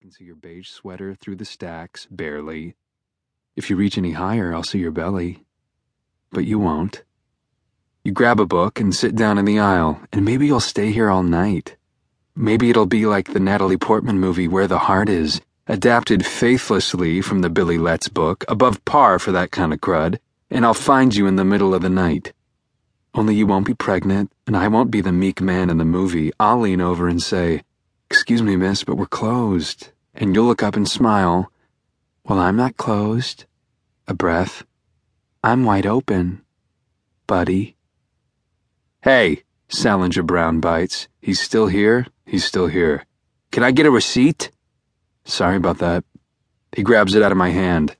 can see your beige sweater through the stacks, barely. If you reach any higher, I'll see your belly. But you won't. You grab a book and sit down in the aisle, and maybe you'll stay here all night. Maybe it'll be like the Natalie Portman movie Where the Heart Is, adapted faithlessly from the Billie Letts book, above par for that kind of crud, and I'll find you in the middle of the night. Only you won't be pregnant, and I won't be the meek man in the movie. I'll lean over and say, Excuse me, miss, but we're closed. And you'll look up and smile. Well, I'm not closed. A breath. I'm wide open. Buddy. Hey, Salinger Brown bites. He's still here? He's still here. Can I get a receipt? Sorry about that. He grabs it out of my hand.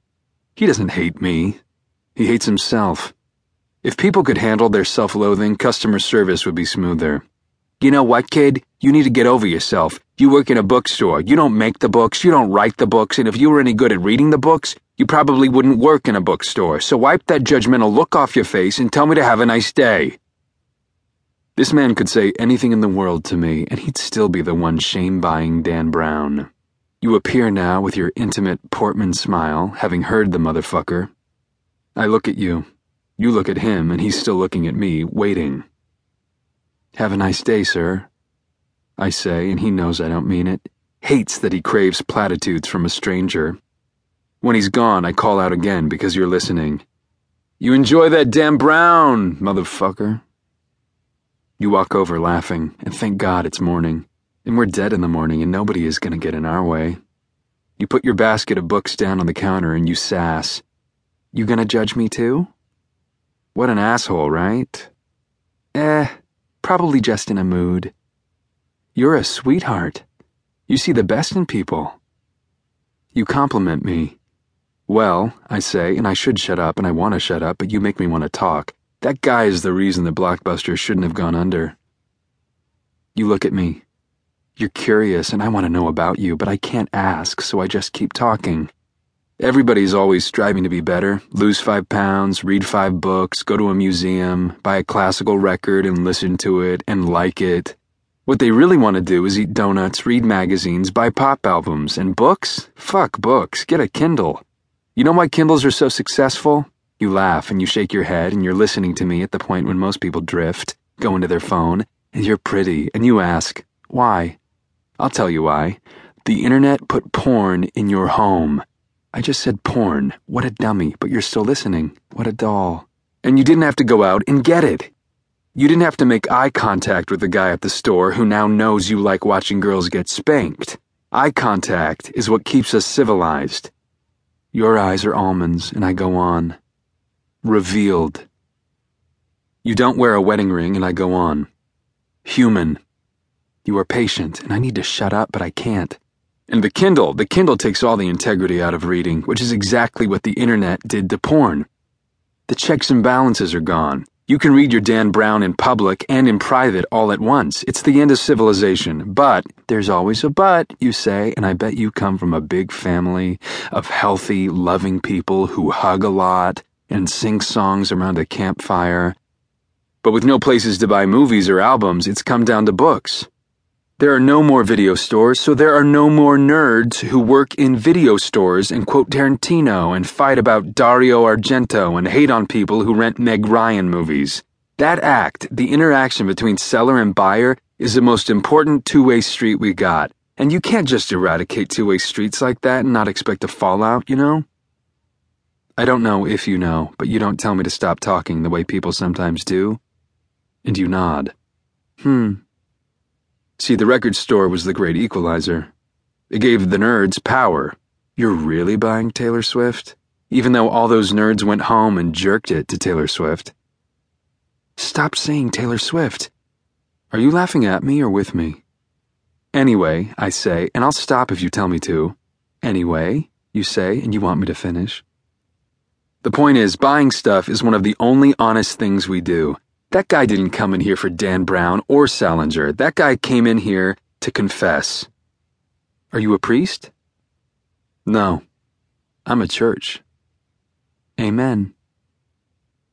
He doesn't hate me. He hates himself. If people could handle their self loathing, customer service would be smoother. You know what, kid? You need to get over yourself. You work in a bookstore. You don't make the books, you don't write the books, and if you were any good at reading the books, you probably wouldn't work in a bookstore. So wipe that judgmental look off your face and tell me to have a nice day. This man could say anything in the world to me, and he'd still be the one shame buying Dan Brown. You appear now with your intimate Portman smile, having heard the motherfucker. I look at you. You look at him, and he's still looking at me, waiting. Have a nice day, sir. I say, and he knows I don't mean it. Hates that he craves platitudes from a stranger. When he's gone, I call out again because you're listening. You enjoy that Dan Brown, motherfucker. You walk over laughing, and thank God it's morning. And we're dead in the morning, and nobody is going to get in our way. You put your basket of books down on the counter and you sass. You gonna judge me too? What an asshole, right? Eh, probably just in a mood. You're a sweetheart. You see the best in people. You compliment me. Well, I say, and I should shut up, and I want to shut up, but you make me want to talk. That guy is the reason the blockbuster shouldn't have gone under. You look at me. You're curious, and I want to know about you, but I can't ask, so I just keep talking. Everybody's always striving to be better lose five pounds, read five books, go to a museum, buy a classical record and listen to it and like it. What they really want to do is eat donuts, read magazines, buy pop albums, and books? Fuck books. Get a Kindle. You know why Kindles are so successful? You laugh and you shake your head and you're listening to me at the point when most people drift, go into their phone, and you're pretty, and you ask, why? I'll tell you why. The internet put porn in your home. I just said porn. What a dummy, but you're still listening. What a doll. And you didn't have to go out and get it. You didn't have to make eye contact with the guy at the store who now knows you like watching girls get spanked. Eye contact is what keeps us civilized. Your eyes are almonds, and I go on. Revealed. You don't wear a wedding ring, and I go on. Human. You are patient, and I need to shut up, but I can't. And the Kindle, the Kindle takes all the integrity out of reading, which is exactly what the internet did to porn. The checks and balances are gone. You can read your Dan Brown in public and in private all at once. It's the end of civilization. But there's always a but, you say, and I bet you come from a big family of healthy, loving people who hug a lot and sing songs around a campfire. But with no places to buy movies or albums, it's come down to books. There are no more video stores, so there are no more nerds who work in video stores and quote Tarantino and fight about Dario Argento and hate on people who rent Meg Ryan movies. That act, the interaction between seller and buyer, is the most important two way street we got. And you can't just eradicate two way streets like that and not expect a fallout, you know? I don't know if you know, but you don't tell me to stop talking the way people sometimes do. And you nod. Hmm. See, the record store was the great equalizer. It gave the nerds power. You're really buying Taylor Swift? Even though all those nerds went home and jerked it to Taylor Swift. Stop saying Taylor Swift. Are you laughing at me or with me? Anyway, I say, and I'll stop if you tell me to. Anyway, you say, and you want me to finish. The point is, buying stuff is one of the only honest things we do. That guy didn't come in here for Dan Brown or Salinger. That guy came in here to confess. Are you a priest? No. I'm a church. Amen.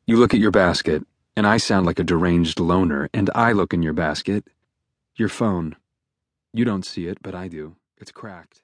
You look at your basket, and I sound like a deranged loner, and I look in your basket. Your phone. You don't see it, but I do. It's cracked.